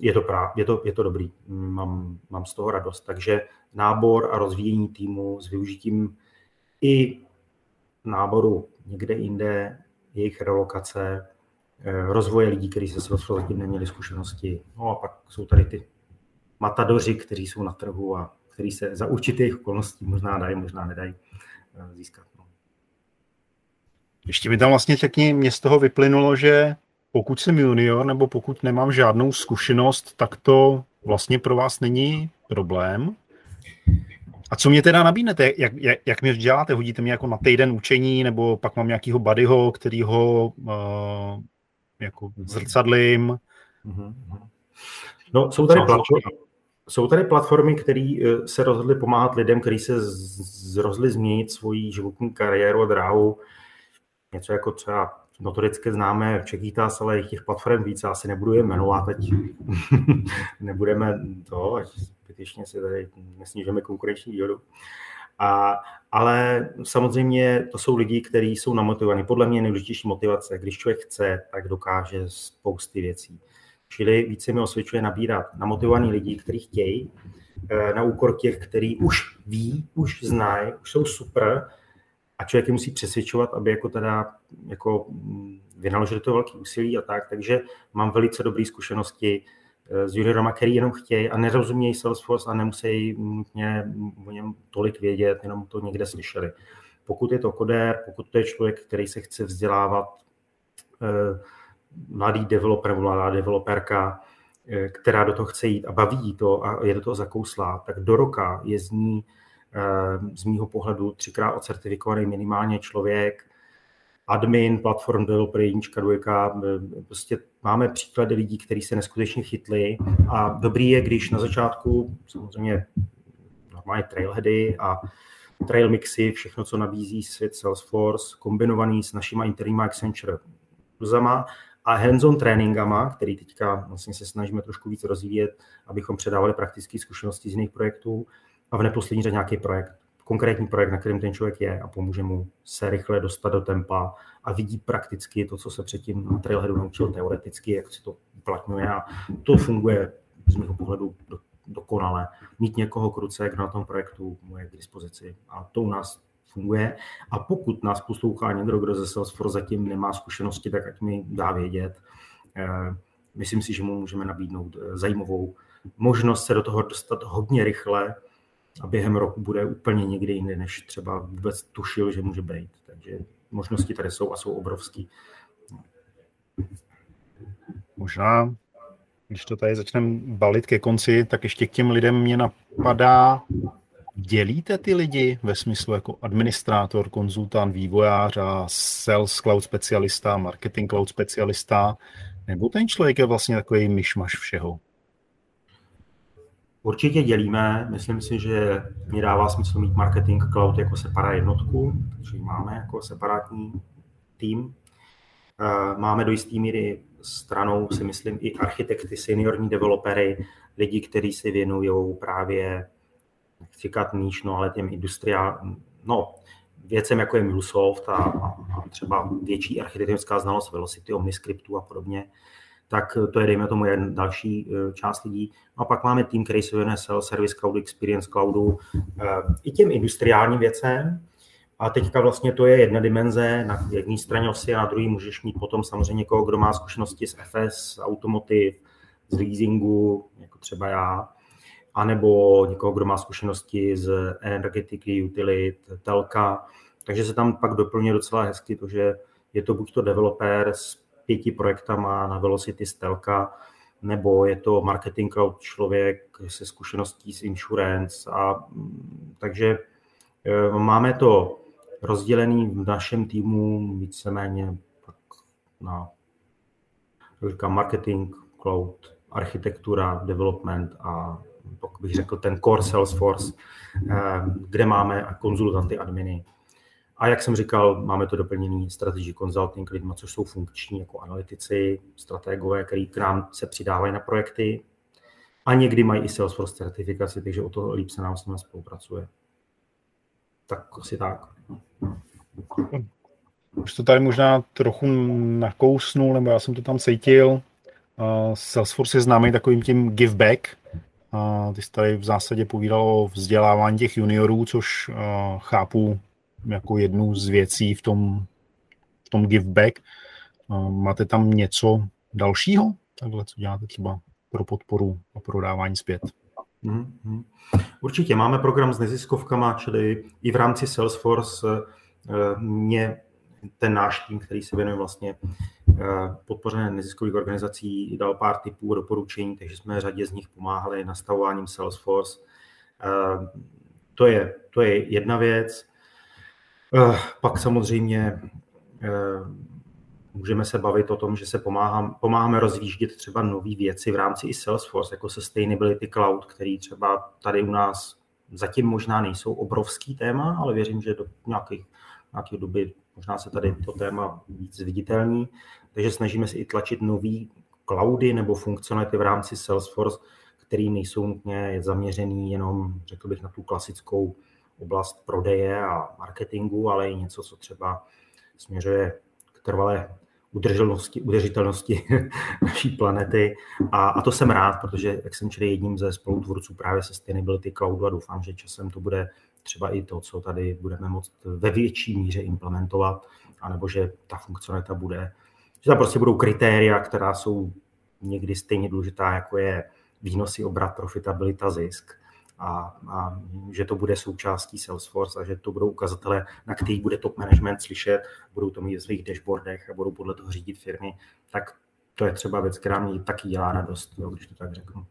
je to, práv, je to, je to dobrý, mám, mám z toho radost. Takže nábor a rozvíjení týmu s využitím i náboru někde jinde, jejich relokace, rozvoje lidí, kteří se s zatím neměli zkušenosti. No a pak jsou tady ty matadoři, kteří jsou na trhu a kteří se za určitých okolností možná dají, možná nedají eh, získat. No. Ještě mi tam vlastně řekni, mě z toho vyplynulo, že pokud jsem junior nebo pokud nemám žádnou zkušenost, tak to vlastně pro vás není problém. A co mě teda nabídnete? Jak, jak, jak mě děláte? Hodíte mě jako na týden učení, nebo pak mám nějakýho buddyho, kterýho uh, jako zrcadlím? Mhm. No, jsou tady, platformy, jsou tady platformy, které eh, se rozhodly pomáhat lidem, kteří se rozhodli změnit svoji životní kariéru a dráhu. Něco jako třeba notoricky známe Čekýtas, ale těch platform víc, asi nebudu je jmenovat, teď nebudeme to, ať zbytečně si tady nesnížeme konkurenční výhodu. A, ale samozřejmě to jsou lidi, kteří jsou namotivovaní. Podle mě nejdůležitější motivace, když člověk chce, tak dokáže spousty věcí. Čili více mi osvědčuje nabírat namotivovaní lidi, kteří chtějí, eh, na úkor těch, kteří už ví, už znají, už jsou super, a člověk je musí přesvědčovat, aby jako teda jako mm, vynaložili to velké úsilí a tak, takže mám velice dobré zkušenosti s juniorama, který jenom chtějí a nerozumějí Salesforce a nemusí nutně o něm tolik vědět, jenom to někde slyšeli. Pokud je to kodér, pokud to je člověk, který se chce vzdělávat, eh, mladý developer mladá developerka, eh, která do toho chce jít a baví to a je do toho zakouslá, tak do roka je z ní Eh, z mýho pohledu třikrát ocertifikovaný minimálně člověk, admin, platform developer, jednička, dvojka, eh, prostě máme příklady lidí, kteří se neskutečně chytli. A dobrý je, když na začátku samozřejmě normálně trailheady a trail mixy, všechno, co nabízí svět Salesforce, kombinovaný s našimi interníma Accenture kurzama a hands-on tréninkama, který teďka vlastně se snažíme trošku víc rozvíjet, abychom předávali praktické zkušenosti z jiných projektů a v neposlední řadě nějaký projekt, konkrétní projekt, na kterém ten člověk je a pomůže mu se rychle dostat do tempa a vidí prakticky to, co se předtím na Trailheadu naučil teoreticky, jak se to uplatňuje a to funguje z mého pohledu do, dokonale. Mít někoho kruce, kdo na tom projektu mu je k dispozici a to u nás funguje. A pokud nás poslouchá někdo, kdo ze Salesforce zatím nemá zkušenosti, tak ať mi dá vědět. Eh, myslím si, že mu můžeme nabídnout eh, zajímavou možnost se do toho dostat hodně rychle a během roku bude úplně někde jinde, než třeba vůbec tušil, že může být. Takže možnosti tady jsou a jsou obrovský. Možná, když to tady začneme balit ke konci, tak ještě k těm lidem mě napadá, dělíte ty lidi ve smyslu jako administrátor, konzultant, vývojář a sales cloud specialista, marketing cloud specialista, nebo ten člověk je vlastně takový myšmaš všeho? Určitě dělíme. Myslím si, že mi dává smysl mít marketing cloud jako separát jednotku, takže máme jako separátní tým. Eh, máme do jisté míry stranou, si myslím, i architekty, seniorní developery, lidi, kteří se věnují právě, nechci říkat níž, no ale těm industriál, no, věcem, jako je MuleSoft a, a, třeba větší architektonická znalost Velocity, Omniscriptu a podobně tak to je, dejme tomu, jen další eh, část lidí. A pak máme tým, který se věnuje Sales Service Cloud, Experience Cloudu, eh, i těm industriálním věcem. A teďka vlastně to je jedna dimenze, na jedné straně osy a na druhé můžeš mít potom samozřejmě někoho, kdo má zkušenosti z FS, automotiv, z leasingu, jako třeba já, anebo někoho, kdo má zkušenosti z energetiky, utility, telka. Takže se tam pak doplňuje docela hezky to, že je to buď to developer s pěti projektama na Velocity Stelka, nebo je to marketing cloud člověk se zkušeností z insurance. A, takže e, máme to rozdělený v našem týmu víceméně na říkám, marketing, cloud, architektura, development a pak bych řekl ten core Salesforce, e, kde máme konzultanty, adminy, a jak jsem říkal, máme to doplněný strategy consulting lidma, což jsou funkční jako analytici, strategové, který k nám se přidávají na projekty a někdy mají i Salesforce certifikaci, takže o to líp se nám s nimi spolupracuje. Tak asi tak. Už to tady možná trochu nakousnul, nebo já jsem to tam cítil. Salesforce je známý takovým tím give back. Ty jsi tady v zásadě povídal o vzdělávání těch juniorů, což chápu jako jednu z věcí v tom, v tom give back. Máte tam něco dalšího? Takhle, co děláte třeba pro podporu a prodávání zpět? Mm-hmm. Určitě máme program s neziskovkama, čili i v rámci Salesforce eh, mě ten náš tým, který se věnuje vlastně eh, podpořené neziskových organizací, dal pár typů doporučení, takže jsme řadě z nich pomáhali nastavováním Salesforce. Eh, to je, to je jedna věc. Eh, pak samozřejmě eh, můžeme se bavit o tom, že se pomáhám, pomáháme rozvíždět třeba nové věci v rámci i Salesforce, jako Sustainability Cloud, který třeba tady u nás zatím možná nejsou obrovský téma, ale věřím, že do nějakých, nějaké doby možná se tady to téma víc viditelní. Takže snažíme se i tlačit nový cloudy nebo funkcionality v rámci Salesforce, které nejsou nutně zaměřený jenom, řekl bych, na tu klasickou oblast prodeje a marketingu, ale i něco, co třeba směřuje k trvalé udržitelnosti, udržitelnosti naší planety. A, a to jsem rád, protože jak jsem čili jedním ze spolutvůrců právě Sustainability Cloudu a doufám, že časem to bude třeba i to, co tady budeme moct ve větší míře implementovat, anebo že ta funkcionalita bude, že tam prostě budou kritéria, která jsou někdy stejně důležitá, jako je výnosy, obrat, profitabilita, zisk a, a že to bude součástí Salesforce a že to budou ukazatele, na kterých bude top management slyšet, budou to mít v svých dashboardech a budou podle toho řídit firmy, tak to je třeba věc, která mě taky dělá radost, jo, když to tak řeknu.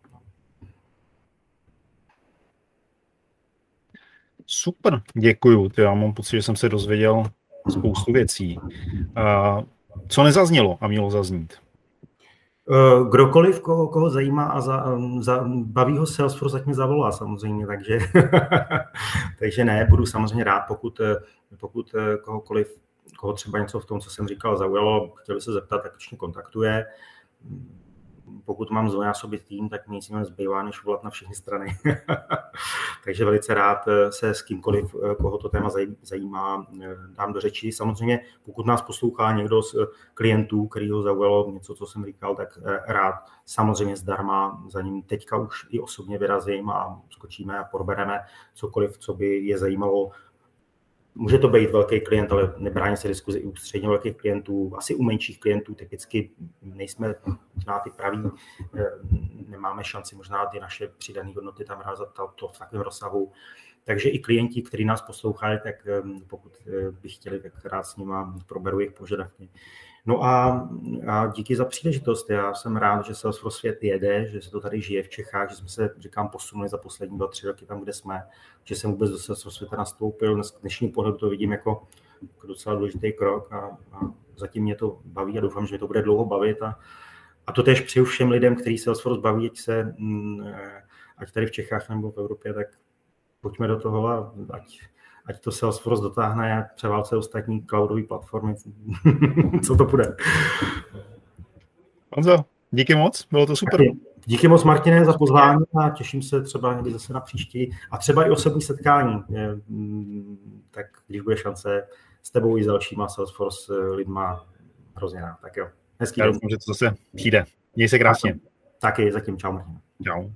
Super, děkuju. Já mám pocit, že jsem se dozvěděl spoustu věcí. Co nezaznělo a mělo zaznít? Eh, kdokoliv, koho, koho zajímá a za, za, baví ho Salesforce, ať mě zavolá samozřejmě, takže, takže ne, budu samozřejmě rád, pokud, pokud kohokoliv koho třeba něco v tom, co jsem říkal, zaujalo, chtěli se zeptat, tak kontaktuje pokud mám zvonásobit tým, tak mi nic zbývá, než volat na všechny strany. Takže velice rád eh, se s kýmkoliv, eh, koho to téma zajímá, eh, dám do řeči. Samozřejmě, pokud nás poslouchá někdo z klientů, který ho zaujalo něco, co jsem říkal, tak rád samozřejmě zdarma za ním teďka už i osobně vyrazím a skočíme a probereme cokoliv, co by je zajímalo Může to být velký klient, ale nebrání se diskuzi i u středně velkých klientů, asi u menších klientů typicky nejsme možná ty praví, eh, nemáme šanci možná ty naše přidané hodnoty tam realizovat to v takovém rozsahu. Takže i klienti, kteří nás poslouchají, tak eh, pokud eh, by chtěli, tak rád s nimi proberu jejich požadavky. No a, a díky za příležitost. Já jsem rád, že Salesforce svět jede, že se to tady žije v Čechách, že jsme se, říkám, posunuli za poslední dva, tři roky tam, kde jsme, že jsem vůbec do Salesforce světa nastoupil. Z dnešní pohledu to vidím jako, jako docela důležitý krok a, a zatím mě to baví a doufám, že mě to bude dlouho bavit. A, a to tež přeju všem lidem, kteří Salesforce baví, ať se, mm, ať tady v Čechách nebo v Evropě, tak pojďme do toho a ať, ať to Salesforce dotáhne a převálce ostatní cloudové platformy. Co to bude? Honzo, díky moc, bylo to super. Díky moc, Martine, za pozvání a těším se třeba někdy zase na příští a třeba i osobní setkání. Mm, tak když bude šance s tebou i s dalšíma Salesforce eh, lidma, hrozně rád. Tak jo, hezký Já doufám, že to zase přijde. Měj se krásně. Taky, zatím čau, Martin. Čau.